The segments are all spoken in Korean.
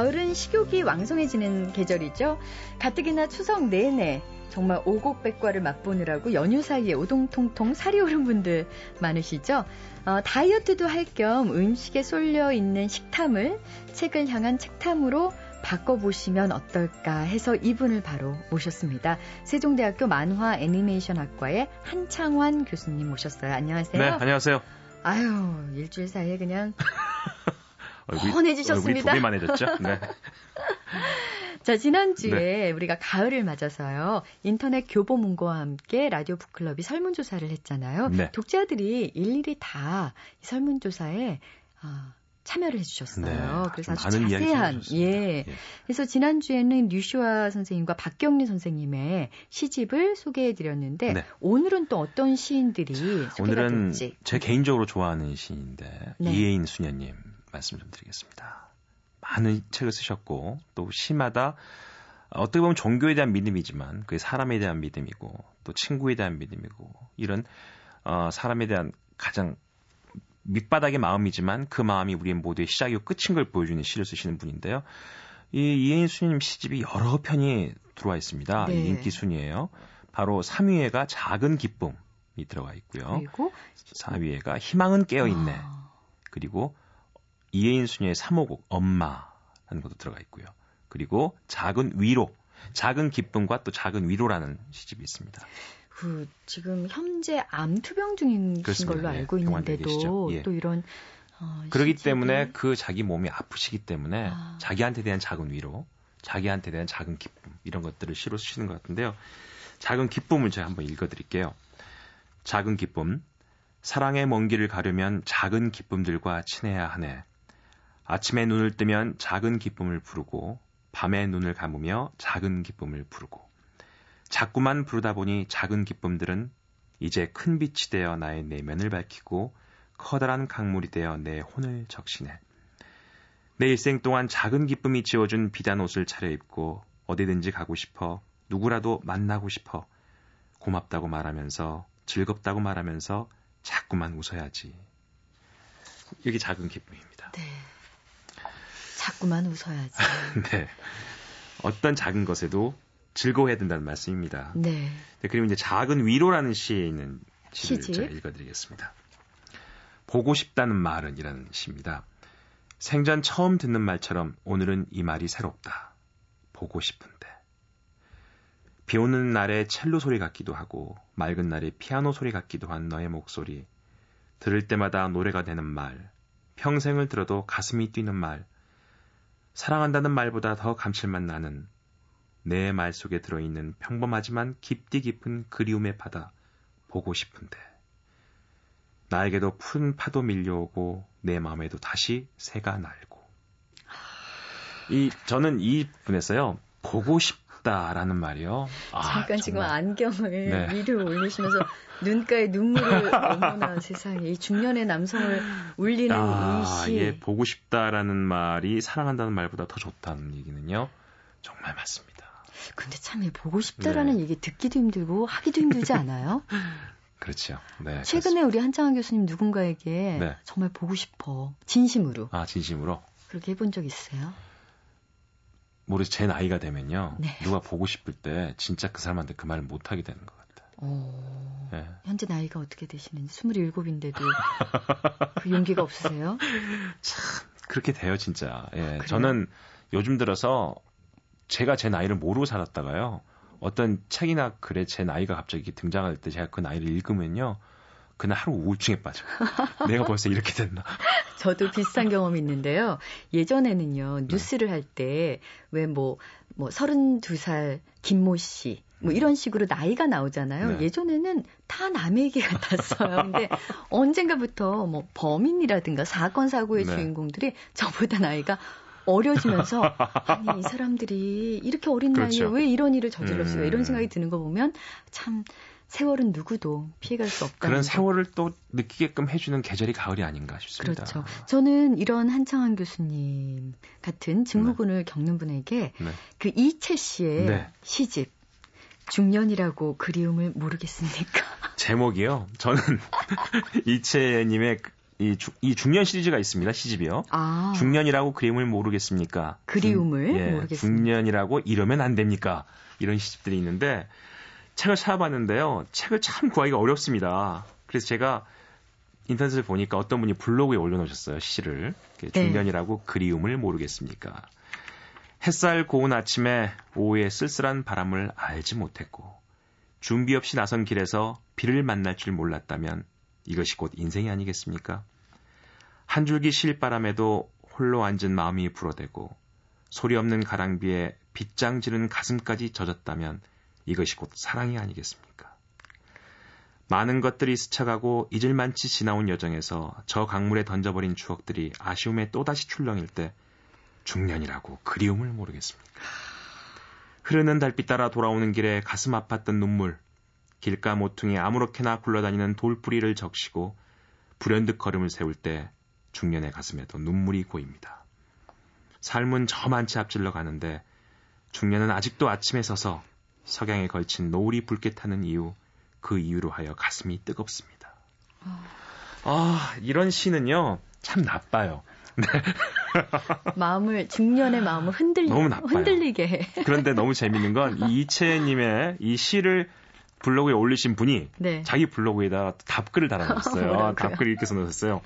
가을은 식욕이 왕성해지는 계절이죠. 가뜩이나 추석 내내 정말 오곡백과를 맛보느라고 연휴 사이에 오동통통 살이 오른 분들 많으시죠? 어, 다이어트도 할 겸 음식에 쏠려 있는 식탐을 책을 향한 책탐으로 바꿔보시면 어떨까 해서 이분을 바로 모셨습니다. 세종대학교 만화 애니메이션 학과의 한창환 교수님 모셨어요. 안녕하세요. 네, 안녕하세요. 아유, 일주일 사이에 그냥 얼굴이, 훤해지셨습니다. 얼굴이 두배만해졌죠? 네. 자, 지난주에 네. 우리가 가을을 맞아서요. 인터넷 교보문고와 함께 라디오 북클럽이 설문조사를 했잖아요. 네. 독자들이 일일이 다이 설문조사에 어, 참여를 해주셨어요. 네, 그래서 아주 자세한 예. 예. 그래서 지난 주에는 류시화 선생님과 박경리 선생님의 시집을 소개해드렸는데 네. 오늘은 또 어떤 시인들이 오늘은. 제 개인적으로 좋아하는 시인인데 네. 이혜인 수녀님 말씀 좀 드리겠습니다. 많은 책을 쓰셨고 또 시마다 어떻게 보면 종교에 대한 믿음이지만 그게 사람에 대한 믿음이고 또 친구에 대한 믿음이고 이런 어, 사람에 대한 가장 밑바닥의 마음이지만 그 마음이 우리의 모두의 시작이고 끝인 걸 보여주는 시를 쓰시는 분인데요. 이 이혜인 수님 시집이 여러 편이 들어와 있습니다. 네. 인기 순이에요. 바로 3위에가 작은 기쁨이 들어가 있고요. 그리고 4위에가 희망은 깨어 있네. 아. 그리고 이혜인 수녀의 3호곡 엄마라는 것도 들어가 있고요. 그리고 작은 위로, 작은 기쁨과 또 작은 위로라는 시집이 있습니다. 그 지금 현재 암 투병 중인 걸로 예, 알고 있는데도 예. 또 이런 어, 그렇기 시집이... 때문에 그 자기 몸이 아프시기 때문에 아. 자기한테 대한 작은 위로, 자기한테 대한 작은 기쁨 이런 것들을 시로 쓰시는 것 같은데요. 작은 기쁨을 제가 한번 읽어드릴게요. 작은 기쁨, 사랑의 먼 길을 가려면 작은 기쁨들과 친해야 하네. 아침에 눈을 뜨면 작은 기쁨을 부르고 밤에 눈을 감으며 작은 기쁨을 부르고 자꾸만 부르다 보니 작은 기쁨들은 이제 큰 빛이 되어 나의 내면을 밝히고 커다란 강물이 되어 내 혼을 적시네. 내 일생 동안 작은 기쁨이 지어준 비단 옷을 차려입고 어디든지 가고 싶어 누구라도 만나고 싶어 고맙다고 말하면서 즐겁다고 말하면서 자꾸만 웃어야지. 이게 작은 기쁨입니다. 네. 자꾸만 웃어야지. 네. 어떤 작은 것에도 즐거워해야 된다는 말씀입니다. 네. 네 그리고 이제 작은 위로라는 시에 있는 시를 시집? 제가 읽어드리겠습니다. 보고 싶다는 말은 이라는 시입니다. 생전 처음 듣는 말처럼 오늘은 이 말이 새롭다. 보고 싶은데. 비 오는 날에 첼로 소리 같기도 하고 맑은 날에 피아노 소리 같기도 한 너의 목소리. 들을 때마다 노래가 되는 말. 평생을 들어도 가슴이 뛰는 말. 사랑한다는 말보다 더 감칠맛 나는 내 말 속에 들어있는 평범하지만 깊디 깊은 그리움의 바다 보고 싶은데. 나에게도 푼 파도 밀려오고 내 마음에도 다시 새가 날고. 이 저는 이 분에서요 보고 싶 싶다라는 말이요. 아, 잠깐 정말. 지금 안경을 네. 위로 올리시면서 눈가에 눈물을 어머나 세상에 이 중년의 남성을 울리는 아, 이 시. 예, 보고 싶다라는 말이 사랑한다는 말보다 더 좋다는 얘기는요. 정말 맞습니다. 근데 참 보고 싶다라는 네. 얘기 듣기도 힘들고 하기도 힘들지 않아요? 그렇죠. 네. 최근에 그렇습니다. 우리 한창환 교수님 누군가에게 네. 정말 보고 싶어 진심으로. 아 진심으로. 그렇게 해본 적 있어요? 모르 제 나이가 되면요. 네. 누가 보고 싶을 때 진짜 그 사람한테 그 말을 못 하게 되는 것 같아요. 오, 네. 현재 나이가 어떻게 되시는지 27인데도 그 용기가 없으세요? 참 그렇게 돼요, 진짜. 예. 아, 저는 요즘 들어서 제가 제 나이를 모르고 살았다가요. 어떤 책이나 글에 제 나이가 갑자기 등장할 때 제가 그 나이를 읽으면요. 그날 하루 우울증에 빠져. 내가 벌써 이렇게 됐나. 저도 비슷한 경험이 있는데요. 예전에는요, 네. 뉴스를 할 때, 왜 뭐, 뭐, 32살 김모 씨, 뭐 이런 식으로 나이가 나오잖아요. 네. 예전에는 다 남의 얘기 같았어요. 근데 언젠가부터 뭐 범인이라든가 사건 사고의 네. 주인공들이 저보다 나이가 어려지면서 아니 이 사람들이 이렇게 어린 그렇죠. 나이에 왜 이런 일을 저질렀어요? 음. 이런 생각이 드는 거 보면 참 세월은 누구도 피해갈 수 없다. 그런 세월을 또 느끼게끔 해주는 계절이 가을이 아닌가 싶습니다. 그렇죠. 저는 이런 한창환 교수님 같은 증후군을 네. 겪는 분에게 네. 그 이채 씨의 네. 시집 중년이라고 그리움을 모르겠습니까? 제목이요. 저는 이채님의 이, 주, 이 중년 시리즈가 있습니다. 시집이요. 아. 중년이라고 그림을 모르겠습니까? 그리움을 중, 예, 모르겠습니다. 중년이라고 이러면 안 됩니까? 이런 시집들이 있는데 책을 찾아봤는데요. 책을 참 구하기가 어렵습니다. 그래서 제가 인터넷을 보니까 어떤 분이 블로그에 올려놓으셨어요. 시를. 네. 중년이라고 그리움을 모르겠습니까? 햇살 고운 아침에 오후에 쓸쓸한 바람을 알지 못했고 준비 없이 나선 길에서 비를 만날 줄 몰랐다면 이것이 곧 인생이 아니겠습니까? 한 줄기 실바람에도 홀로 앉은 마음이 불어대고 소리 없는 가랑비에 빗장 지른 가슴까지 젖었다면 이것이 곧 사랑이 아니겠습니까? 많은 것들이 스쳐가고 잊을만치 지나온 여정에서 저 강물에 던져버린 추억들이 아쉬움에 또다시 출렁일 때 중년이라고 그리움을 모르겠습니까? 흐르는 달빛 따라 돌아오는 길에 가슴 아팠던 눈물, 길가 모퉁이 아무렇게나 굴러다니는 돌뿌리를 적시고 불현듯 걸음을 세울 때 중년의 가슴에도 눈물이 고입니다. 삶은 저만치 앞질러 가는데 중년은 아직도 아침에 서서 석양에 걸친 노을이 붉게 타는 이유, 그 이유로 하여 가슴이 뜨겁습니다. 아, 이런 시는요, 참 나빠요. 네. 마음을 중년의 마음을 흔들리 너무 나빠요. 흔들리게 해. 그런데 너무 재밌는 건 이채님의 이 시를 블로그에 올리신 분이 네. 자기 블로그에다 답글을 달아놨어요. 답글 이렇게 써놓으셨어요.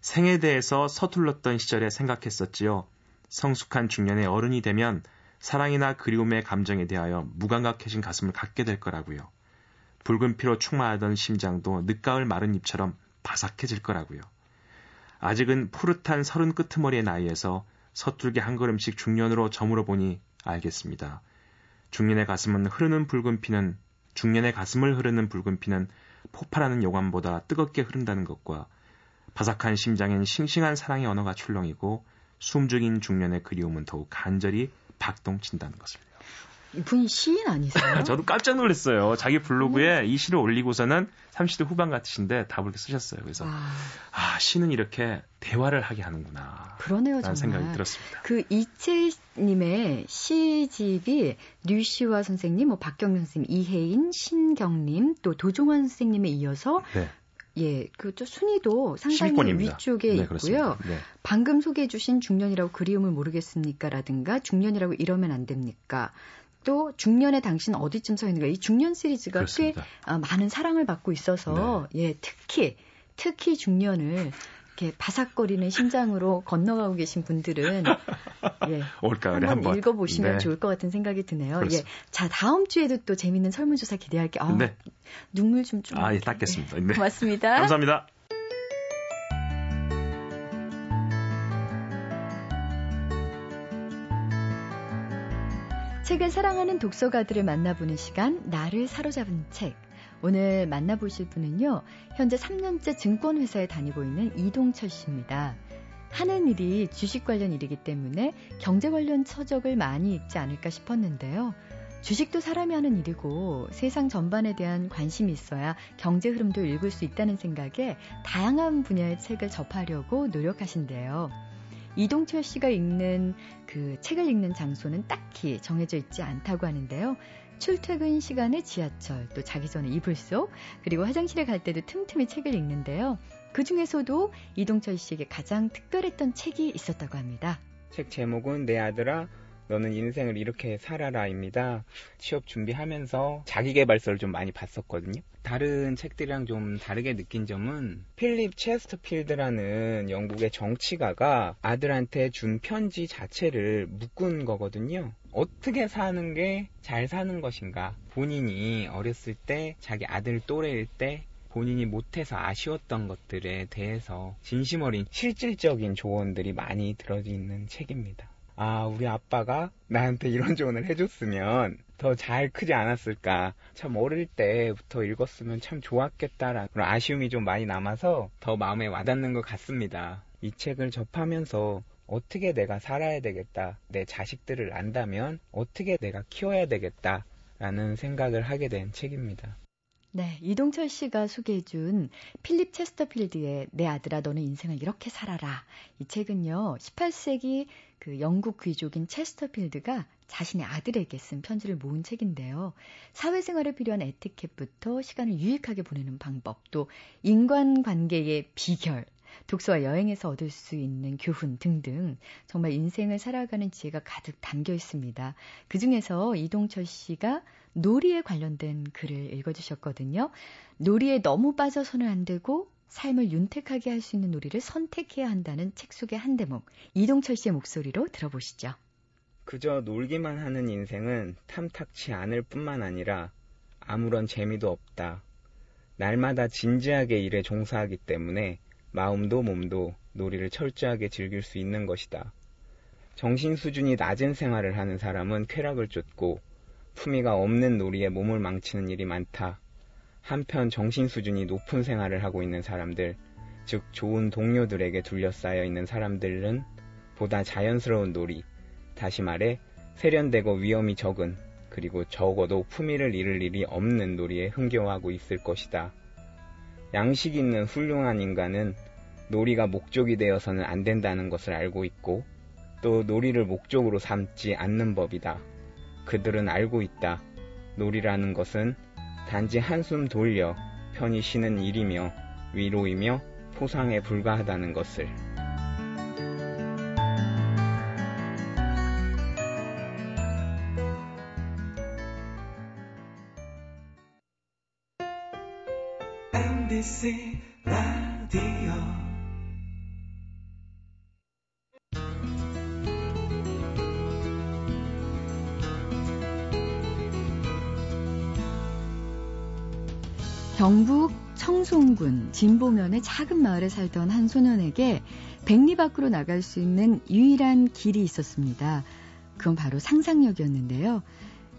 생에 대해서 서툴렀던 시절에 생각했었지요. 성숙한 중년의 어른이 되면 사랑이나 그리움의 감정에 대하여 무감각해진 가슴을 갖게 될 거라고요. 붉은 피로 충만하던 심장도 늦가을 마른 잎처럼 바삭해질 거라고요. 아직은 푸릇한 서른 끄트머리의 나이에서 서툴게 한 걸음씩 중년으로 저물어 보니 알겠습니다. 중년의 가슴은 흐르는 붉은 피는 중년의 가슴을 흐르는 붉은 피는 폭발하는 요관보다 뜨겁게 흐른다는 것과 바삭한 심장엔 싱싱한 사랑의 언어가 출렁이고 숨죽인 중년의 그리움은 더욱 간절히 박동친다는 것을요. 이분이 시인 아니세요? 저도 깜짝 놀랐어요. 자기 블로그에 음. 이 시를 올리고서는 30대 후반 같으신데 답을 이렇게 쓰셨어요. 그래서 아, 아 시는 이렇게 대화를 하게 하는구나. 그러네요, 정말. 생각이 들었습니다. 그 이채님의 시집이 류시화 선생님, 뭐 박경련 선생님, 이혜인, 신경님, 또 도종환 선생님에 이어서 네. 예, 그또 순위도 상당히 10위권입니다. 위쪽에 네, 있고요. 네. 방금 소개해 주신 중년이라고 그리움을 모르겠습니까라든가 중년이라고 이러면 안 됩니까? 또 중년의 당신 어디쯤 서 있는가 이 중년 시리즈가 그렇습니다. 꽤 아, 많은 사랑을 받고 있어서 네. 예, 특히 특히 중년을 이렇게 바삭거리는 심장으로 건너가고 계신 분들은 예, 올가을에 한번, 읽어보시면 네. 좋을 것 같은 생각이 드네요. 예, 자 다음 주에도 또 재밌는 설문조사 기대할게요. 아, 네. 눈물 좀 좀. 아, 예, 닦겠습니다. 네. 고맙습니다. 감사합니다. 책을 사랑하는 독서가들을 만나보는 시간, 나를 사로잡은 책. 오늘 만나보실 분은요, 현재 3년째 증권회사에 다니고 있는 이동철 씨입니다. 하는 일이 주식 관련 일이기 때문에 경제 관련 서적을 많이 읽지 않을까 싶었는데요. 주식도 사람이 하는 일이고 세상 전반에 대한 관심이 있어야 경제 흐름도 읽을 수 있다는 생각에 다양한 분야의 책을 접하려고 노력하신대요. 이동철 씨가 읽는 그 책을 읽는 장소는 딱히 정해져 있지 않다고 하는데요. 출퇴근 시간에 지하철, 또 자기 전에 이불 속, 그리고 화장실에 갈 때도 틈틈이 책을 읽는데요. 그 중에서도 이동철 씨에게 가장 특별했던 책이 있었다고 합니다. 책 제목은 내 아들아 너는 인생을 이렇게 살아라입니다. 취업 준비하면서 자기개발서를 좀 많이 봤었거든요. 다른 책들이랑 좀 다르게 느낀 점은 필립 체스터필드라는 영국의 정치가가 아들한테 준 편지 자체를 묶은 거거든요. 어떻게 사는 게 잘 사는 것인가? 본인이 어렸을 때 자기 아들 또래일 때 본인이 못해서 아쉬웠던 것들에 대해서 진심 어린 실질적인 조언들이 많이 들어있는 책입니다. 아, 우리 아빠가 나한테 이런 조언을 해줬으면 더 잘 크지 않았을까. 참 어릴 때부터 읽었으면 참 좋았겠다라는 그런 아쉬움이 좀 많이 남아서 더 마음에 와닿는 것 같습니다. 이 책을 접하면서 어떻게 내가 살아야 되겠다. 내 자식들을 안다면 어떻게 내가 키워야 되겠다. 라는 생각을 하게 된 책입니다. 네, 이동철 씨가 소개해준 필립 체스터필드의 내 아들아 너는 인생을 이렇게 살아라. 이 책은요, 18세기 그 영국 귀족인 체스터필드가 자신의 아들에게 쓴 편지를 모은 책인데요. 사회생활에 필요한 에티켓부터 시간을 유익하게 보내는 방법, 또 인간관계의 비결, 독서와 여행에서 얻을 수 있는 교훈 등등 정말 인생을 살아가는 지혜가 가득 담겨 있습니다. 그 중에서 이동철 씨가 놀이에 관련된 글을 읽어주셨거든요. 놀이에 너무 빠져서는 안 되고 삶을 윤택하게 할 수 있는 놀이를 선택해야 한다는 책 속의 한 대목. 이동철 씨의 목소리로 들어보시죠. 그저 놀기만 하는 인생은 탐탁치 않을 뿐만 아니라 아무런 재미도 없다. 날마다 진지하게 일에 종사하기 때문에 마음도 몸도 놀이를 철저하게 즐길 수 있는 것이다. 정신 수준이 낮은 생활을 하는 사람은 쾌락을 쫓고 품위가 없는 놀이에 몸을 망치는 일이 많다. 한편 정신 수준이 높은 생활을 하고 있는 사람들, 즉 좋은 동료들에게 둘러싸여 있는 사람들은 보다 자연스러운 놀이, 다시 말해 세련되고 위험이 적은 그리고 적어도 품위를 잃을 일이 없는 놀이에 흥겨워하고 있을 것이다. 양식 있는 훌륭한 인간은 놀이가 목적이 되어서는 안 된다는 것을 알고 있고 또 놀이를 목적으로 삼지 않는 법이다. 그들은 알고 있다. 놀이라는 것은 단지 한숨 돌려 편히 쉬는 일이며 위로이며 포상에 불과하다는 것을. 경북 청송군 진보면의 작은 마을에 살던 한 소년에게 백리 밖으로 나갈 수 있는 유일한 길이 있었습니다. 그건 바로 상상력이었는데요.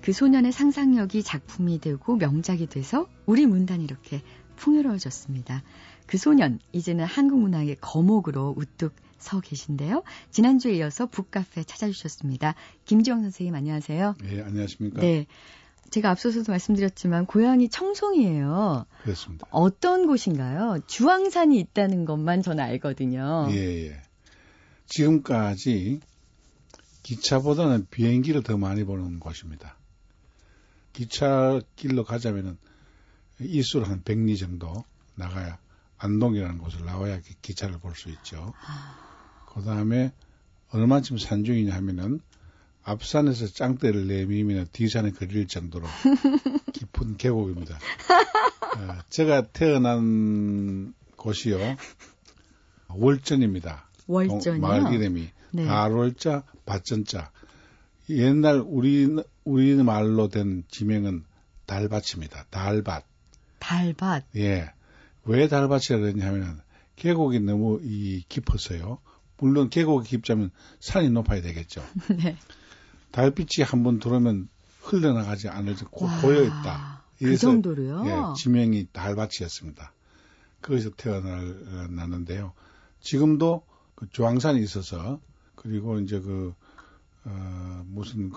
그 소년의 상상력이 작품이 되고 명작이 돼서 우리 문단이 이렇게 풍요로워졌습니다. 그 소년, 이제는 한국 문학의 거목으로 우뚝 서 계신데요. 지난주에 이어서 북카페 찾아주셨습니다. 김지영 선생님 안녕하세요. 네, 안녕하십니까. 네. 제가 앞서서도 말씀드렸지만 고향이 청송이에요. 그렇습니다. 어떤 곳인가요? 주황산이 있다는 것만 저는 알거든요. 예, 예. 지금까지 기차보다는 비행기를 더 많이 보는 곳입니다. 기차길로 가자면은 이수로 한 100리 정도 나가야 안동이라는 곳을 나와야 기차를 볼 수 있죠. 그 다음에 얼마쯤 산중이냐 하면은 앞산에서 짱대를 내미면 뒤산에 그릴 정도로 깊은 계곡입니다. 어, 제가 태어난 곳이요. 월전입니다. 월전이요? 마을 이름이. 네. 달월자, 밭전자. 옛날 우리, 우리 말로 된 지명은 달밭입니다. 달밭. 달밭. 예. 왜 달밭이라 그러냐면 계곡이 너무 이 깊었어요. 물론 계곡이 깊자면 산이 높아야 되겠죠. 네. 달빛이 한번 들어오면 흘러나가지 않을 고, 고여 있다. 그 정도로요? 예, 지명이 달밭이었습니다. 거기서 태어났는데요. 지금도 그 조항산이 있어서 그리고 이제 그 어, 무슨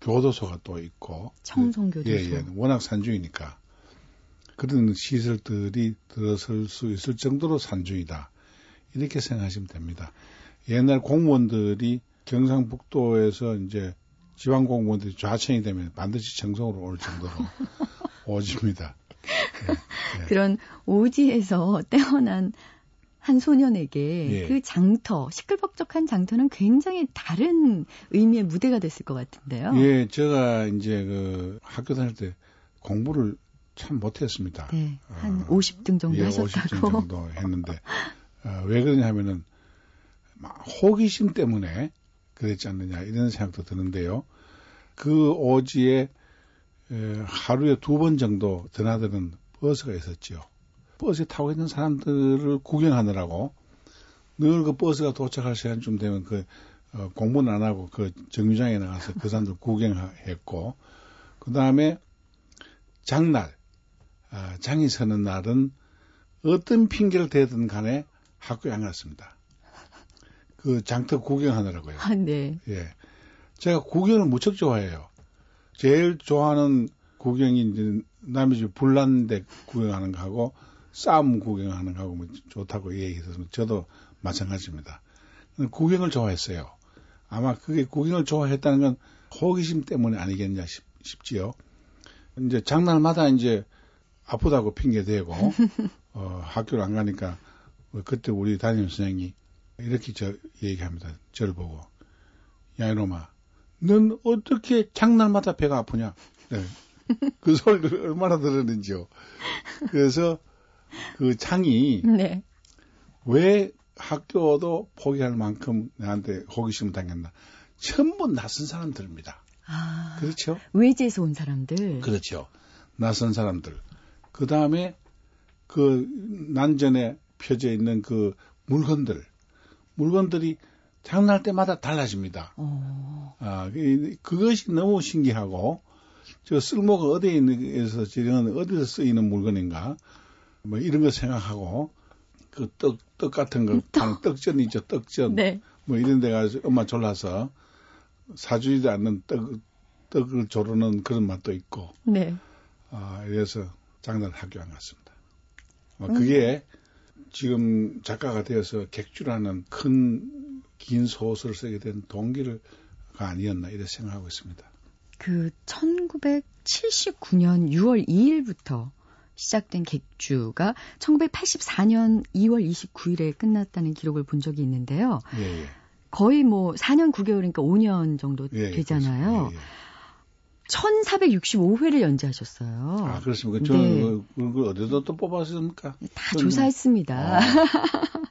교도소가 또 있고 청송교도소. 예, 예. 워낙 산중이니까 그런 시설들이 들어설 수 있을 정도로 산중이다. 이렇게 생각하시면 됩니다. 옛날 공무원들이 경상북도에서 이제 지방 공무원들이 좌천이 되면 반드시 정성으로 올 정도로 오집니다. 네, 네. 그런 오지에서 태어난 한 소년에게 예. 그 장터, 시끌벅적한 장터는 굉장히 다른 의미의 무대가 됐을 것 같은데요. 예, 제가 이제 그 학교 다닐 때 공부를 참 못했습니다. 네, 한 어, 50등 정도 예, 하셨다고. 50등 정도 했는데 어, 왜 그러냐 하면은 호기심 때문에 그랬지 않느냐 이런 생각도 드는데요. 그 오지에 하루에 두 번 정도 드나드는 버스가 있었죠. 버스에 타고 있는 사람들을 구경하느라고 늘 그 버스가 도착할 시간쯤 되면 그 어, 공부는 안 하고 그 정류장에 나가서 그 사람들 구경했고 그 다음에 장날 아, 장이 서는 날은 어떤 핑계를 대든 간에 학교에 안 갔습니다. 그 장터 구경하느라고요. 아, 네. 예. 제가 구경을 무척 좋아해요. 제일 좋아하는 구경이 이제 남의 집 불난데 구경하는 거하고 싸움 구경하는 거하고 뭐 좋다고 얘기해서 저도 마찬가지입니다. 구경을 좋아했어요. 아마 그게 구경을 좋아했다는 건 호기심 때문에 아니겠냐 싶, 싶지요. 이제 장날마다 이제 아프다고 핑계 대고 어, 학교를 안 가니까 뭐 그때 우리 담임 선생이 이렇게 저 얘기합니다. 저를 보고 야 이놈아, 넌 어떻게 장날마다 배가 아프냐? 네. 그 소리를 얼마나 들었는지요. 그래서 그 창이 네. 왜 학교도 포기할 만큼 나한테 호기심을 당겼나? 전부 낯선 사람들입니다. 아, 그렇죠? 외지에서 온 사람들. 그렇죠. 낯선 사람들. 그 다음에 그 난전에 펴져 있는 그 물건들. 물건들이 장날 때마다 달라집니다. 오. 어. 아, 그, 그것이 너무 신기하고, 저 쓸모가 어디에 있는에서 저런 어디서 쓰이는 물건인가, 뭐 이런 거 생각하고, 그 떡, 떡 같은 거, 떡. 떡전 있죠, 떡전. 네. 뭐 이런 데 가서 엄마 졸라서 사주지도 않는 떡, 떡을 조르는 그런 맛도 있고. 네. 아, 이래서 장날 학교 안 갔습니다. 어, 그게 음. 지금 작가가 되어서 객주라는 큰 긴 소설을 쓰게 된 동기가 아니었나 이렇게 생각하고 있습니다. 그 1979년 6월 2일부터 시작된 객주가 1984년 2월 29일에 끝났다는 기록을 본 적이 있는데요. 예, 예. 거의 뭐 4년 9개월이니까 5년 정도 예, 예 되잖아요. 예, 예. 1465회를 연재하셨어요. 아, 그렇습니까? 저는 네. 그, 그 어디서 또 뽑았습니까? 다 조사했습니다. 아,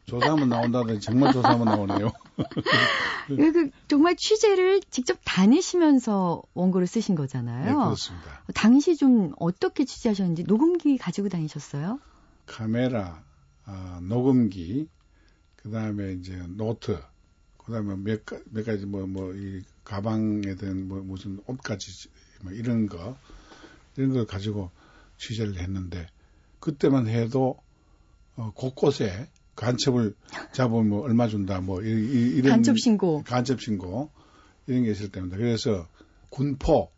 조사하면 나온다더니 정말 조사하면 나오네요. 그, 정말 취재를 직접 다니시면서 원고를 쓰신 거잖아요. 네, 그렇습니다. 당시 좀 어떻게 취재하셨는지 녹음기 가지고 다니셨어요? 카메라, 아, 녹음기, 그 다음에 이제 노트, 그 다음에 몇, 몇 가지 뭐 뭐 이 가방에 든 뭐 무슨 옷까지 뭐 이런 거 이런 걸 가지고 취재를 했는데 그때만 해도 어, 곳곳에 간첩을 잡으면 뭐 얼마 준다 뭐 이, 이, 런 간첩 신고 간첩 신고 이런 게 있을 때입니다. 그래서 군포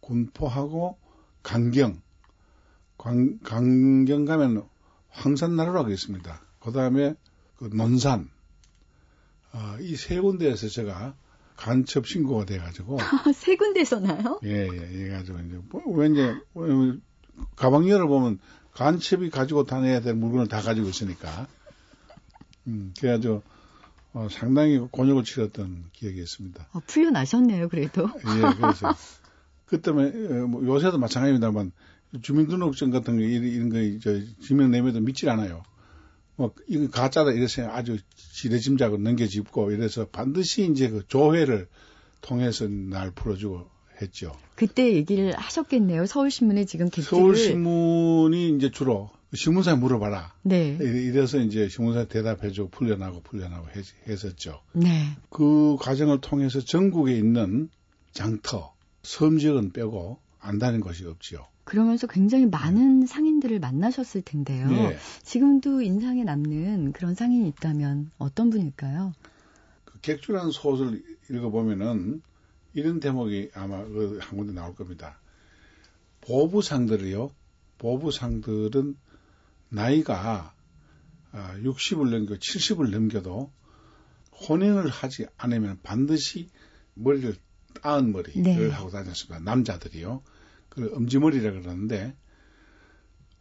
군포하고 강경 강, 강경 가면 황산나루라고 있습니다. 그 다음에 그 논산 어, 이 세 군데에서 제가 간첩 신고가 돼가지고 세 군데서 나요? 예, 예, 해가지고 이제 뭐, 왠지 가방 열어보면 간첩이 가지고 다녀야 될 물건을 다 가지고 있으니까 음, 그래가지고 어, 상당히 곤욕을 치렀던 기억이 있습니다. 어, 풀려나셨네요, 그래도. 예, 그래서 그때문에 어, 뭐 요새도 마찬가지입니다만 주민등록증 같은 거 이런 거 저, 지명 내면도 믿질 않아요. 뭐 이거 가짜다 이래서 아주 지레짐작을 넘겨짚고 이래서 반드시 이제 그 조회를 통해서 날 풀어주고 했죠. 그때 얘기를 하셨겠네요. 서울신문에 지금 객지를 서울신문이 이제 주로 신문사에 물어봐라. 네. 이래서 이제 신문사에 대답해주고 풀려나고 풀려나고 했, 했었죠. 네. 그 과정을 통해서 전국에 있는 장터, 섬 지역은 빼고 안 다닌 것이 없지요. 그러면서 굉장히 많은 상인들을 만나셨을 텐데요. 네. 지금도 인상에 남는 그런 상인이 있다면 어떤 분일까요? 그 객주라는 소설 읽어보면은 이런 대목이 아마 그 한 군데 나올 겁니다. 보부상들이요. 보부상들은 나이가 60을 아, 넘겨 70을 넘겨도 혼인을 하지 않으면 반드시 머리를 따은 머리를 네. 하고 다녔습니다. 남자들이요. 그 엄지머리라 그러는데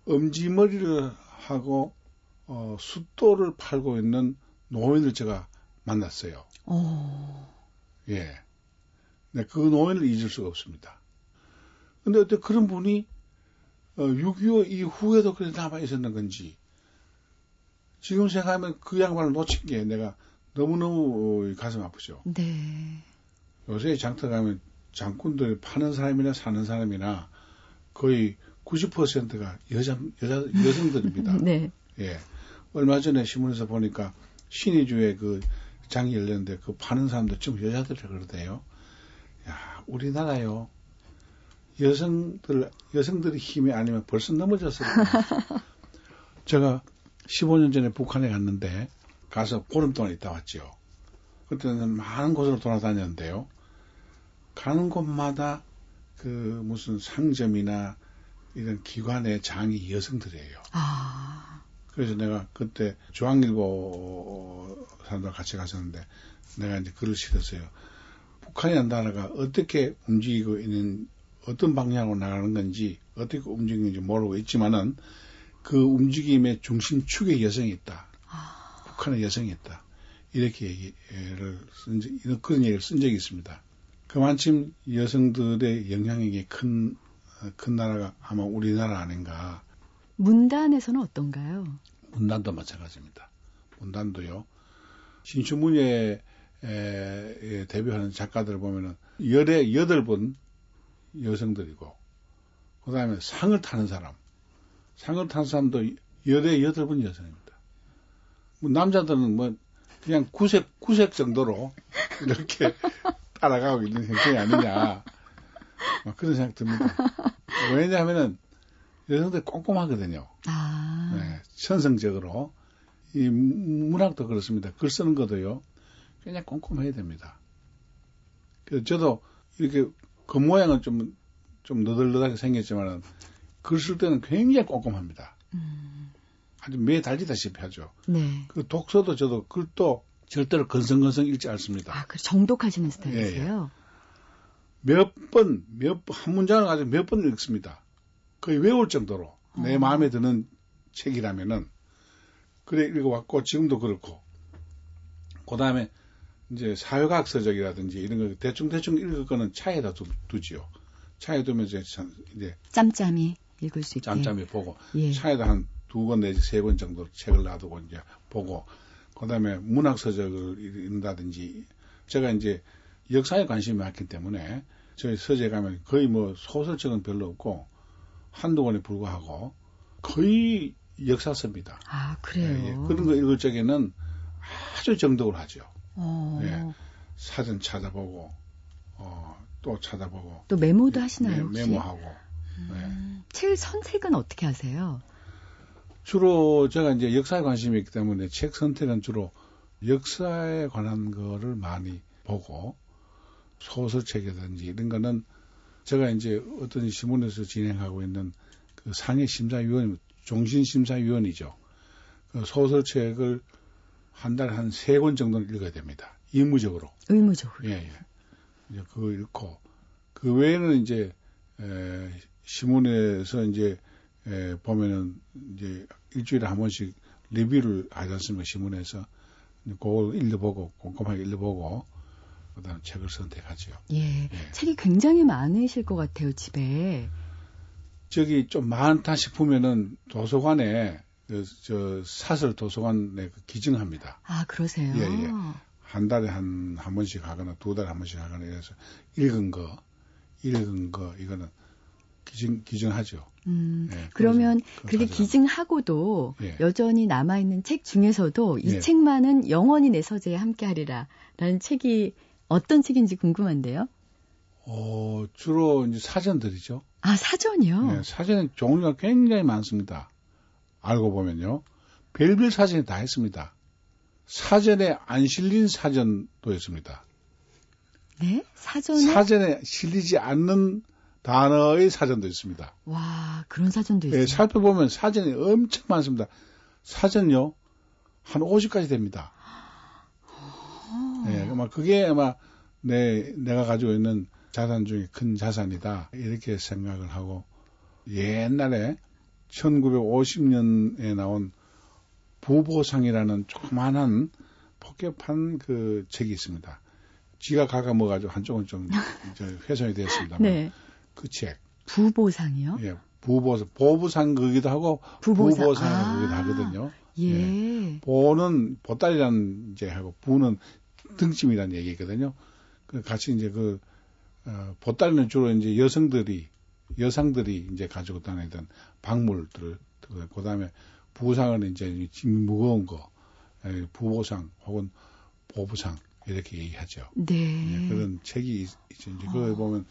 엄지머리를 하고 어, 숫도를 팔고 있는 노인을 제가 만났어요. 오. 어. 예. 네, 그 노인을 잊을 수가 없습니다. 근데 어때 그런 분이 어, 6.25 이후에도 그래 남아 있었는 건지 지금 생각하면 그 양반을 놓친 게 내가 너무너무 가슴 아프죠. 네. 요새 장터 가면 장군들 파는 사람이나 사는 사람이나 거의 90%가 여자, 여자, 여성들입니다. 네. 예. 얼마 전에 신문에서 보니까 신의주에 그 장이 열렸는데 그 파는 사람들 좀 여자들이 그러대요. 야, 우리나라요. 여성들, 여성들의 힘이 아니면 벌써 넘어졌을 거예요. 제가 15년 전에 북한에 갔는데 가서 보름 동안 있다 왔죠. 그때는 많은 곳으로 돌아다녔는데요. 가는 곳마다 그 무슨 상점이나 이런 기관의 장이 여성들이에요. 아. 그래서 내가 그때 중앙일보 사람들 같이 갔었는데 내가 이제 글을 실었어요. 북한이라는 나라가 어떻게 움직이고 있는 어떤 방향으로 나가는 건지 어떻게 움직이는지 모르고 있지만은 그 움직임의 중심축에 여성이 있다. 아. 행복한 여성이 있다. 이렇게 얘기를 쓴, 그런 얘기를 쓴 적이 있습니다. 그만큼 여성들의 영향력이 큰, 큰 나라가 아마 우리나라 아닌가. 문단에서는 어떤가요? 문단도 마찬가지입니다. 문단도요. 신춘문예 대표하는 작가들 을 보면은 열에 여덟 번 여성들이고, 그 다음에 상을 타는 사람, 상을 타는 사람도 열에 여덟 번 여성입니다. 뭐 남자들은 뭐 그냥 구색 구색 정도로 이렇게 따라가고 있는 형편이 아니냐 뭐 그런 생각 듭니다. 왜냐하면은 여성들 꼼꼼하거든요. 아. 네, 천성적으로 이 문학도 그렇습니다. 글 쓰는 것도요. 그냥 꼼꼼해야 됩니다. 그래서 저도 이렇게 그 모양은 좀, 좀 너덜너덜하게 생겼지만은 글쓸 때는 굉장히 꼼꼼합니다. 음. 아주 매 달리다시피 하죠. 네. 그 독서도 저도 글도 절대로 건성건성 읽지 않습니다. 아, 그 정독하시는 스타일이세요? 예, 예. 몇 번, 몇 번, 한 문장을 가지고 몇 번 읽습니다. 거의 외울 정도로 어. 내 마음에 드는 책이라면은 그래 읽어왔고 지금도 그렇고 그 다음에 이제 사회과학 서적이라든지 이런 거 대충 대충 읽을 거는 차에다 두, 두지요. 차에 두면 이제 이제 짬짬이 읽을 수 있게 짬짬이 보고 예. 차에다 한두권 내지 세권 정도 책을 놔두고 이제 보고 그다음에 문학 서적을 읽는다든지 제가 이제 역사에 관심이 많기 때문에 저희 서재 가면 거의 뭐 소설책은 별로 없고 한두 권에 불과하고 거의 역사서입니다. 아 그래요. 예, 예. 그런 거 읽을 적에는 아주 정독을 하죠. 어. 예, 사전 찾아보고 어, 또 찾아보고 또 메모도 하시나요? 메, 모하고 음, 네. 책 선택은 어떻게 하세요? 주로 제가 이제 역사에 관심이 있기 때문에 책 선택은 주로 역사에 관한 거를 많이 보고 소설책이라든지 이런 거는 제가 이제 어떤 신문에서 진행하고 있는 그 상해 심사위원, 종신 심사위원이죠. 그 소설책을 한 달에 한 세 권 정도는 읽어야 됩니다. 의무적으로. 의무적으로. 예, 예. 이제 그거 읽고, 그 외에는 이제, 에, 신문에서 이제, 에, 보면은 이제 일주일에 한 번씩 리뷰를 하지 않습니까? 신문에서. 그걸 읽어보고, 꼼꼼하게 읽어보고, 그 다음 책을 선택하죠. 예, 예. 책이 굉장히 많으실 것 같아요, 집에. 저기 좀 많다 싶으면은 도서관에 그, 저 사설 도서관에 그 기증합니다. 아 그러세요? 예, 예. 한 달에 한, 한 번씩 하거나 두 달에 한 번씩 하거나 이래서 읽은 거, 읽은 거, 이거는 기증, 기증하죠. 음, 예, 그러면 그렇게 기증하고도 예. 여전히 남아 있는 책 중에서도 이 예. 책만은 영원히 내 서재에 함께 하리라. 라는 책이 어떤 책인지 궁금한데요? 어, 주로 이제 사전들이죠. 아, 사전이요? 네, 사전은 종류가 굉장히 많습니다. 알고 보면요. 별별 사전이 다 했습니다. 사전에 안 실린 사전도 있습니다. 네? 사전에? 사전에 실리지 않는 단어의 사전도 있습니다. 와, 그런 사전도 네, 있어요. 네, 살펴보면 사전이 엄청 많습니다. 사전요, 한 50가지 됩니다. 예, 아마 그게 아마 내, 내가 가지고 있는 자산 중에 큰 자산이다. 이렇게 생각을 하고 옛날에 1950년에 나온 부보상이라는 조그만한 폭격판 그 책이 있습니다. 지가 가가 먹어가지고 한쪽은 좀 훼손이 되었습니다. 네. 그 책. 부보상이요? 예, 부보상, 보부상 거기도 하고 부보상, 부보상 아, 거기도 하거든요. 예. 예. 보는 보따리라는 이제 하고 부는 등짐이라는 얘기거든요. 그 같이 이제 그 어, 보따리는 주로 이제 여성들이 여성들이 이제 가지고 다니던 박물들 그 다음에 부상은 이제 무거운 거 부보상 혹은 보부상 이렇게 얘기하죠. 네. 네 그런 책이 있죠. 이제 그걸 어. 보면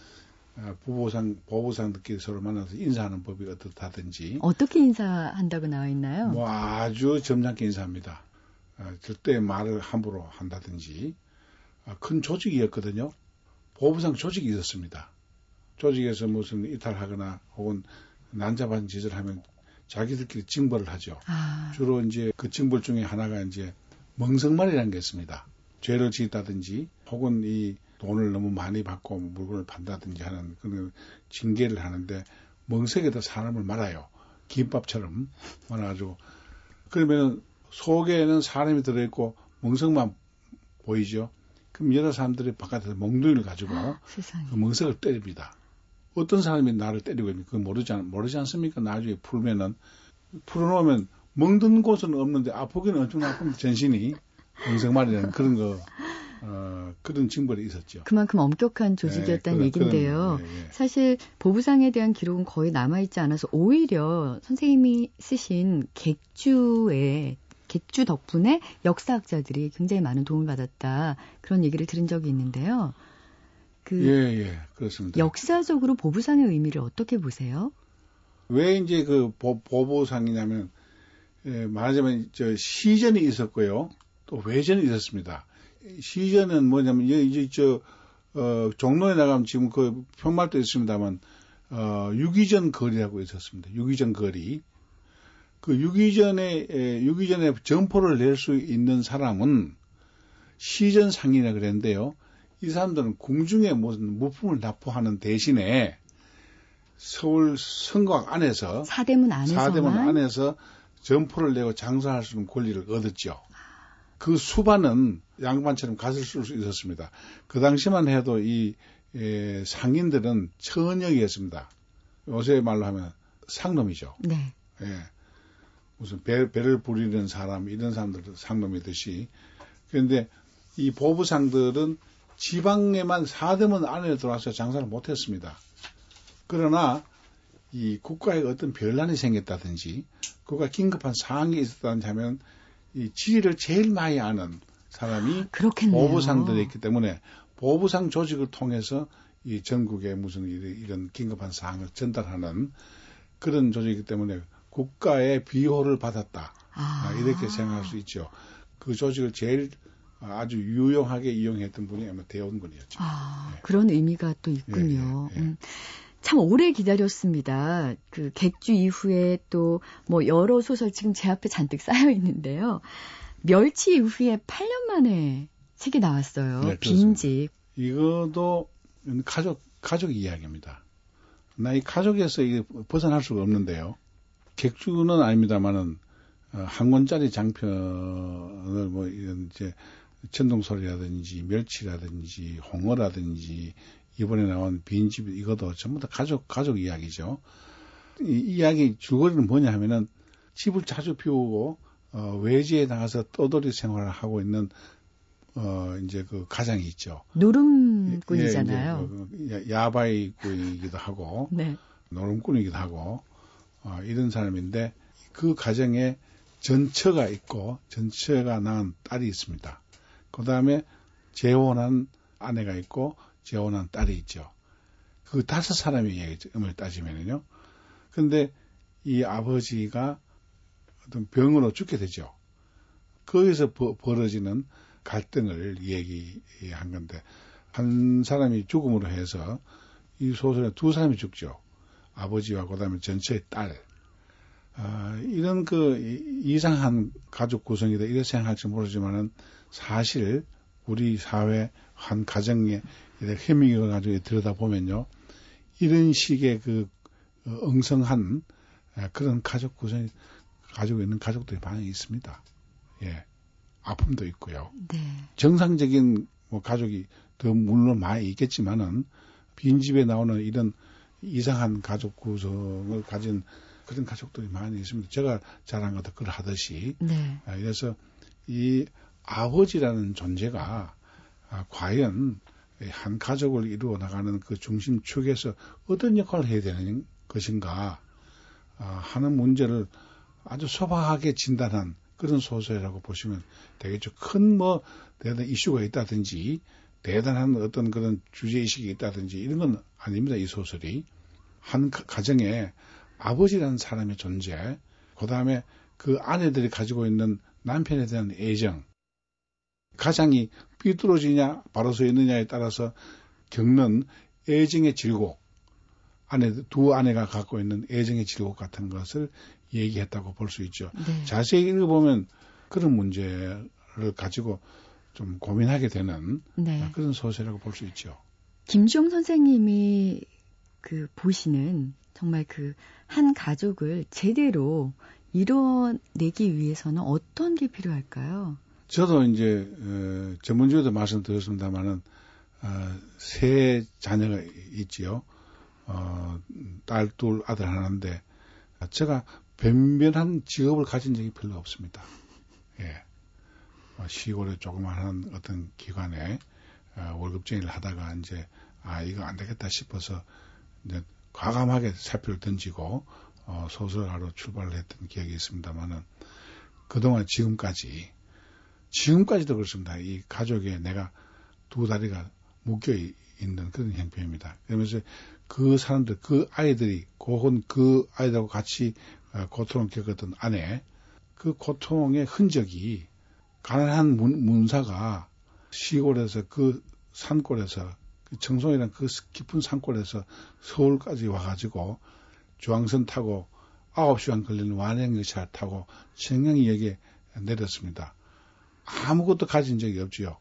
아, 부보상, 보부상들끼리 서로 만나서 인사하는 법이 어떻다든지. 어떻게 인사한다고 나와 있나요? 뭐 아주 점잖게 인사합니다. 아, 절대 말을 함부로 한다든지. 아, 큰 조직이었거든요. 보부상 조직이 있었습니다. 조직에서 무슨 이탈하거나 혹은 난잡한 짓을 하면 자기들끼리 징벌을 하죠. 아. 주로 이제 그 징벌 중에 하나가 이제 멍석말이라는 게 있습니다. 죄를 지었다든지 혹은 이 돈을 너무 많이 받고 물건을 판다든지 하는 그런 징계를 하는데 멍석에다 사람을 말아요. 김밥처럼 말아가지고 그러면은 속에는 사람이 들어있고 멍석만 보이죠. 그럼 여러 사람들이 바깥에서 몽둥이를 가지고 아, 그 멍석을 때립니다. 어떤 사람이 나를 때리고 있는지 그걸 모르지, 않, 모르지 않습니까? 나중에 풀면은 풀어놓으면 멍든 곳은 없는데 아프기는 엄청 아픈 전신이 멍석 말이라는 그런 거 어, 그런 징벌이 있었죠. 그만큼 엄격한 조직이었다는 네, 얘기인데요. 네, 네. 사실 보부상에 대한 기록은 거의 남아있지 않아서 오히려 선생님이 쓰신 객주의 객주 덕분에 역사학자들이 굉장히 많은 도움을 받았다 그런 얘기를 들은 적이 있는데요. 그 예, 예, 그렇습니다. 역사적으로 보부상의 의미를 어떻게 보세요? 왜 이제 그 보, 보부상이냐면 예, 말하자면 저 시전이 있었고요, 또 외전이 있었습니다. 시전은 뭐냐면 이제 저 어, 종로에 나가면 지금 그 편말도 있습니다만 어, 유기전 거리라고 있었습니다. 유기전 거리. 그 유기전에 에, 유기전에 점포를 낼 수 있는 사람은 시전 상인이라 그랬는데요. 이 사람들은 궁중에 무슨 무품을 납부하는 대신에 서울 성곽 안에서 사대문 안에서 사대문 안에서 점포를 내고 장사할 수 있는 권리를 얻었죠. 그 수반은 양반처럼 쓸수 있었습니다. 그 당시만 해도 이 에, 상인들은 천역이었습니다. 요새 말로 하면 상놈이죠. 네. 예. 무슨 배, 배를 부리는 사람 이런 사람들도 상놈이듯이 그런데 이 보부상들은 지방에만 사대문 안에 들어와서 장사를 못했습니다. 그러나 이 국가에 어떤 변란이 생겼다든지 국가 긴급한 상황이 있었다든지 하면 이 지리를 제일 많이 아는 사람이 아, 보부상들이 있기 때문에 보부상 조직을 통해서 이 전국에 무슨 이런 긴급한 사항을 전달하는 그런 조직이기 때문에 국가의 비호를 받았다. 아. 이렇게 생각할 수 있죠. 그 조직을 제일 아주 유용하게 이용했던 분이 아마 대원군이었죠. 아, 네. 그런 의미가 또 있군요. 예, 예, 예. 음. 참 오래 기다렸습니다. 그 객주 이후에 또 뭐 여러 소설 지금 제 앞에 잔뜩 쌓여 있는데요. 멸치 이후에 8년 만에 책이 나왔어요. 네, 빈집. 이것도 가족 가족 이야기입니다. 나 이 가족에서 이게 벗어날 수가 없는데요. 객주는 아닙니다만은 어, 한 권짜리 장편을 뭐 이런 이제 천둥소리라든지 멸치라든지 홍어라든지 이번에 나온 빈집 이것도 전부 다 가족 가족 이야기죠. 이 이야기 줄거리는 뭐냐 하면은 집을 자주 비우고 어, 외지에 나가서 떠돌이 생활을 하고 있는 어 이제 그 가장이 있죠. 노름꾼이잖아요. 예, 그 야바이꾼이기도 하고 네. 노름꾼이기도 하고 어, 이런 사람인데 그 가정에 전처가 있고 전처가 낳은 딸이 있습니다. 그 다음에 재혼한 아내가 있고 재혼한 딸이 있죠. 그 다섯 사람의 얘기을 따지면은요. 근데 이 아버지가 어떤 병으로 죽게 되죠. 거기서 버, 벌어지는 갈등을 얘기한 건데 한 사람이 죽음으로 해서 이 소설에 두 사람이 죽죠. 아버지와 그다음에 전체의 딸. 아, 이런 그 이상한 가족 구성이다 이렇게 생각할지 모르지만은 사실 우리 사회 한 가정에 혐의가 가지고 들여다 보면요. 이런 식의 그 어, 엉성한 아, 그런 가족 구성이 가지고 있는 가족들이 많이 있습니다. 예. 아픔도 있고요. 네. 정상적인 뭐 가족이 더 물론 많이 있겠지만은 빈집에 나오는 이런 이상한 가족 구성을 가진 그런 가족들이 많이 있습니다. 제가 잘한 것도 그러하듯이. 네. 아, 그래서 이 아버지라는 존재가 아, 과연 한 가족을 이루어 나가는 그 중심축에서 어떤 역할을 해야 되는 것인가 아, 하는 문제를 아주 소박하게 진단한 그런 소설이라고 보시면 되겠죠. 큰 뭐 대단한 이슈가 있다든지 대단한 어떤 그런 주제의식이 있다든지 이런 건 아닙니다. 이 소설이. 한 가정에 아버지라는 사람의 존재, 그 다음에 그 아내들이 가지고 있는 남편에 대한 애정, 가장이 삐뚤어지냐, 바로 서 있느냐에 따라서 겪는 애정의 질곡, 아내, 두 아내가 갖고 있는 애정의 질곡 같은 것을 얘기했다고 볼 수 있죠. 네. 자세히 읽어보면 그런 문제를 가지고 좀 고민하게 되는 네. 그런 소설이라고 볼 수 있죠. 김종 선생님이 그 보시는 정말 그 한 가족을 제대로 이뤄내기 위해서는 어떤 게 필요할까요? 저도 이제 어, 전문적으로 말씀드렸습니다만은 어, 세 자녀가 있지요. 어, 딸 둘, 아들 하나인데 제가 변변한 직업을 가진 적이 별로 없습니다. 예. 어, 시골에 조그마한 어떤 기관에 어, 월급쟁이를 하다가 이제 아 이거 안 되겠다 싶어서 이제 과감하게 사표를 던지고 어, 소설가로 출발을 했던 기억이 있습니다만은 그동안 지금까지 지금까지도 그렇습니다. 이 가족에 내가 두 다리가 묶여 있는 그런 형편입니다. 그러면서 그 사람들, 그 아이들이, 혹은 그 아이들하고 같이 어, 고통을 겪었던 아내, 그 고통의 흔적이 가난한 문, 사가 시골에서 그 산골에서 그 청송이란 그 깊은 산골에서 서울까지 와가지고 중앙선 타고 9시간 걸리는 완행열차 타고 청량역에 내렸습니다. 아무것도 가진 적이 없지요.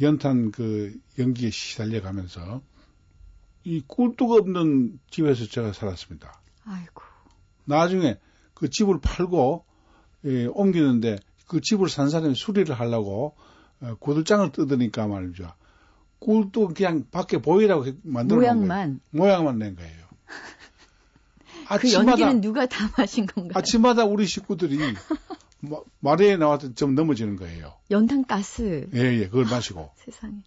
연탄 그 연기에 시달려 가면서 이 꿀뚝 없는 집에서 제가 살았습니다. 아이고. 나중에 그 집을 팔고 예, 옮기는데 그 집을 산 사람이 수리를 하려고 어, 고들장을 뜯으니까 말이죠. 꿀도 그냥 밖에 보이라고 만들어 모양만 모양만 낸 거예요. 그 연기는 누가 다 마신 건가요? 아침마다 우리 식구들이 마리에 나왔던 좀 넘어지는 거예요. 연탄 가스. 예, 예, 그걸 마시고. 세상에.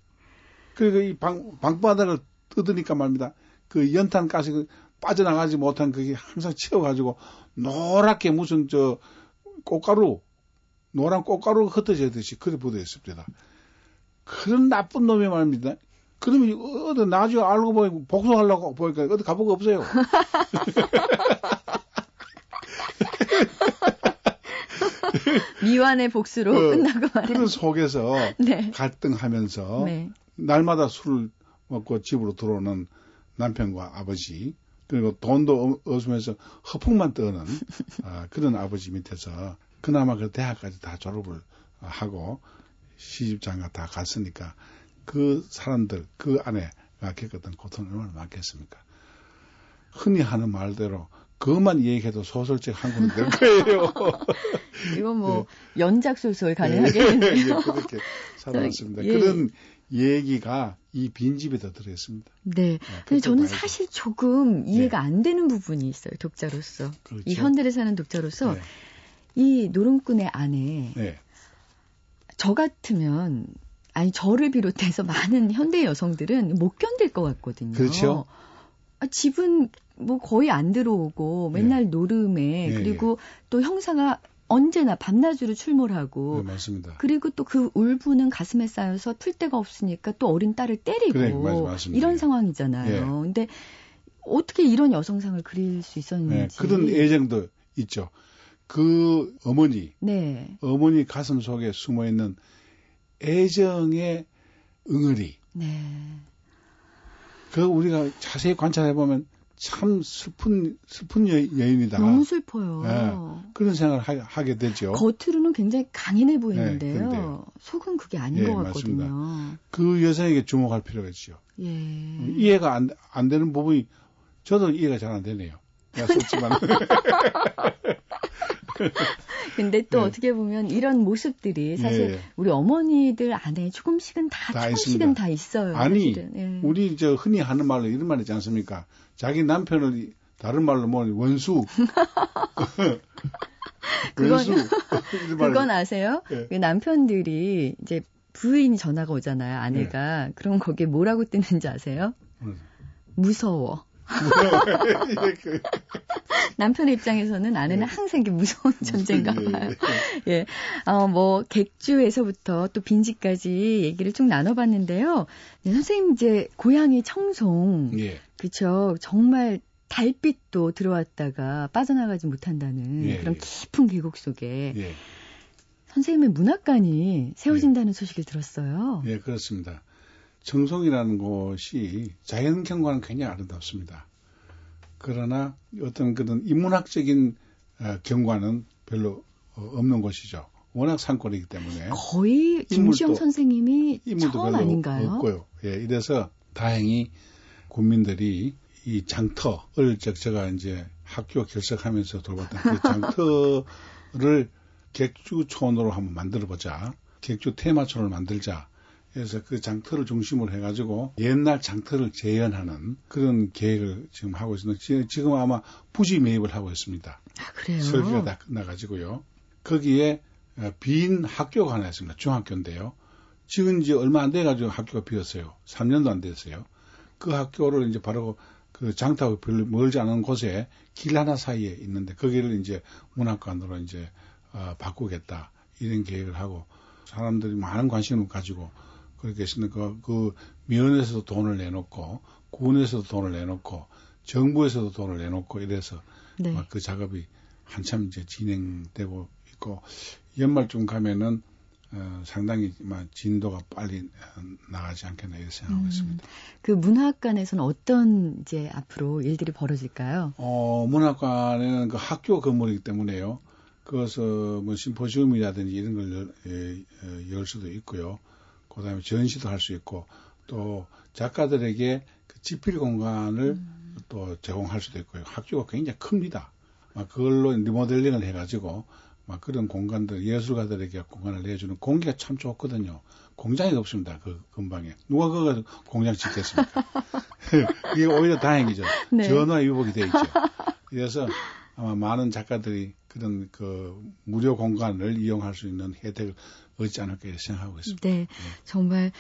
그리고 이 방, 방바닥을 뜯으니까 말입니다. 그 연탄 가스 그 빠져나가지 못한 그게 항상 치워가지고 노랗게 무슨 저 꽃가루, 노란 꽃가루 흩어지듯이 그래 묻어 있습니다. 그런 나쁜 놈이 말입니다. 그러면 어디 나중에 알고 보니 복수하려고 보니까 어디 가보고 없어요. 미완의 복수로 그, 끝나고 말은. 그런 속에서 네. 갈등하면서 네. 날마다 술을 먹고 집으로 들어오는 남편과 아버지 그리고 돈도 없으면서 허풍만 떠는 어, 그런 아버지 밑에서 그나마 그 대학까지 다 졸업을 하고 시집장가 다 갔으니까 그 사람들 그 안에가 겪었던 고통이 얼마나 많겠습니까? 흔히 하는 말대로 그것만 얘기해도 소설책 한 권이 될 거예요. 이건 뭐 네. 연작 소설 가능하겠네요. 예, 그렇게 살아왔습니다. 예. 그런 얘기가 이 빈집에다 들어있습니다. 네. 네 근데 저는 봐야죠. 사실 조금 이해가 네. 안 되는 부분이 있어요. 독자로서. 그렇죠. 이 현대를 사는 독자로서 네. 이 노름꾼의 아내 네. 저 같으면 아니 저를 비롯해서 많은 현대 여성들은 못 견딜 것 같거든요. 그렇죠. 아, 집은 뭐 거의 안 들어오고 맨날 네. 노름에 네, 그리고 네. 또 형사가 언제나 밤낮으로 출몰하고 네, 맞습니다. 그리고 또 그 울분은 가슴에 쌓여서 풀 데가 없으니까 또 어린 딸을 때리고 그래, 맞, 이런 상황이잖아요. 예. 근데 어떻게 이런 여성상을 그릴 수 있었는지 네, 그런 애정도 있죠. 그 어머니, 네. 어머니 가슴 속에 숨어 있는 애정의 응어리. 네. 그 우리가 자세히 관찰해 보면 참 슬픈 슬픈 여, 인이다 너무 슬퍼요. 네, 그런 생각을 하, 게 되죠. 겉으로는 굉장히 강인해 보이는데요. 네, 속은 그게 아닌 예, 것 같거든요. 맞습니다. 그 여성에게 주목할 필요가 있죠. 예. 이해가 안, 안 되는 부분이 저도 이해가 잘 안 되네요. 썼지만. 근데 또 네. 어떻게 보면 이런 모습들이 사실 네. 우리 어머니들 안에 조금씩은 다, 다 조금씩은 있습니다. 다 있어요. 아니, 네. 우리 저 흔히 하는 말로 이런 말 있지 않습니까? 자기 남편을 다른 말로 뭐 원수. 그건, 그건 아세요? 네. 그 남편들이 이제 부인이 전화가 오잖아요. 아내가. 네. 그럼 거기에 뭐라고 뜨는지 아세요? 음. 무서워. 그 남편의 입장에서는 아내는 네. 항상 이게 무서운 존재인가 예, 예. 봐요. 예. 어, 뭐, 객주에서부터 또 빈지까지 얘기를 쭉 나눠봤는데요. 네, 선생님 이제 고향이 청송. 예. 그쵸. 정말 달빛도 들어왔다가 빠져나가지 못한다는 예, 그런 예. 깊은 계곡 속에. 예. 선생님의 문학관이 세워진다는 소식을 들었어요. 예, 그렇습니다. 정송이라는 곳이 자연 경관은 굉장히 아름답습니다. 그러나 어떤 그런 인문학적인 어, 경관은 별로 어, 없는 곳이죠. 워낙 산골이기 때문에 거의 김시영 선생님이 처음 아닌가요? 없고요. 예, 이래서 다행히 국민들이 이 장터을 적 제가 이제 학교 결석하면서 돌봤던 그 장터를 객주촌으로 한번 만들어보자. 객주 테마촌을 만들자. 그래서 그 장터를 중심으로 해가지고 옛날 장터를 재현하는 그런 계획을 지금 하고 있습니다. 지금 아마 부지 매입을 하고 있습니다. 아, 그래요? 설계가 다 끝나가지고요. 거기에 어, 빈 학교가 하나 있습니다. 중학교인데요. 지금 이제 얼마 안 돼가지고 학교가 비었어요. 3년도 안 됐어요. 그 학교를 이제 바로 그 장터하고 별로 멀지 않은 곳에 길 하나 사이에 있는데 거기를 이제 문학관으로 이제 어, 바꾸겠다 이런 계획을 하고 사람들이 많은 관심을 가지고 그렇게 했는데 그, 그 면에서도 돈을 내놓고 군에서도 돈을 내놓고 정부에서도 돈을 내놓고 이래서 네. 그 작업이 한참 이제 진행되고 있고 연말쯤 가면은 어, 상당히 진도가 빨리 어, 나가지 않겠나 이렇게 생각하고 음, 있습니다. 그 문학관에서는 어떤 이제 앞으로 일들이 벌어질까요? 어, 문학관에는 그 학교 건물이기 때문에요. 그것을 뭐 심포지움이라든지 이런 걸 열, 예, 어, 열 수도 있고요. 그 다음에 전시도 할 수 있고 또 작가들에게 그 집필 공간을 음. 또 제공할 수도 있고요. 학교가 굉장히 큽니다. 그걸로 리모델링을 해가지고 막 그런 공간들 예술가들에게 공간을 내주는 공기가 참 좋거든요. 공장이 없습니다. 그 근방에 누가 그거 공장 짓겠습니까? 이게 오히려 다행이죠. 네. 전화 위복이 돼 있죠. 그래서 아마 많은 작가들이 그런 그 무료 공간을 이용할 수 있는 혜택을 얻지 않을까 생각하고 있습니다. 네, 네. 정말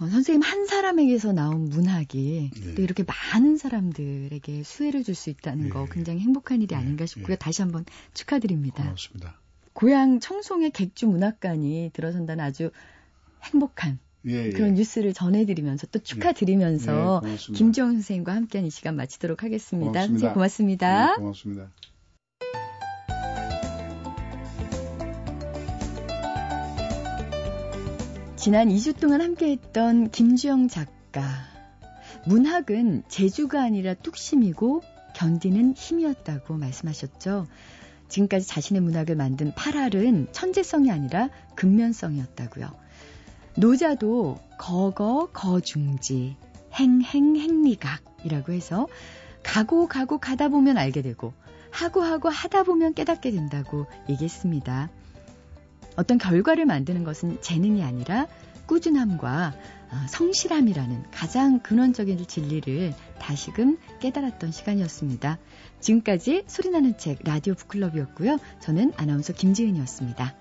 어, 선생님 한 사람에게서 나온 문학이 네. 또 이렇게 많은 사람들에게 수혜를 줄 수 있다는 네. 거 굉장히 행복한 일이 네. 아닌가 싶고요. 네. 다시 한번 축하드립니다. 고맙습니다. 고향 청송의 객주 문학관이 들어선다는 아주 행복한 예, 예. 그런 뉴스를 전해드리면서 또 축하드리면서 예, 김지영 선생님과 함께한 이 시간 마치도록 하겠습니다. 고맙습니다. 선생님 고맙습니다. 네, 고맙습니다. 지난 2주 동안 함께했던 김주영 작가. 문학은 재주가 아니라 뚝심이고 견디는 힘이었다고 말씀하셨죠. 지금까지 자신의 문학을 만든 8알은 천재성이 아니라 근면성이었다고요. 노자도 거거 거중지 행행 행리각이라고 해서 가고 가고 가다 보면 알게 되고 하고 하고 하다 보면 깨닫게 된다고 얘기했습니다. 어떤 결과를 만드는 것은 재능이 아니라 꾸준함과 어, 성실함이라는 가장 근원적인 진리를 다시금 깨달았던 시간이었습니다. 지금까지 소리나는 책 라디오 북클럽이었고요. 저는 아나운서 김지은이었습니다.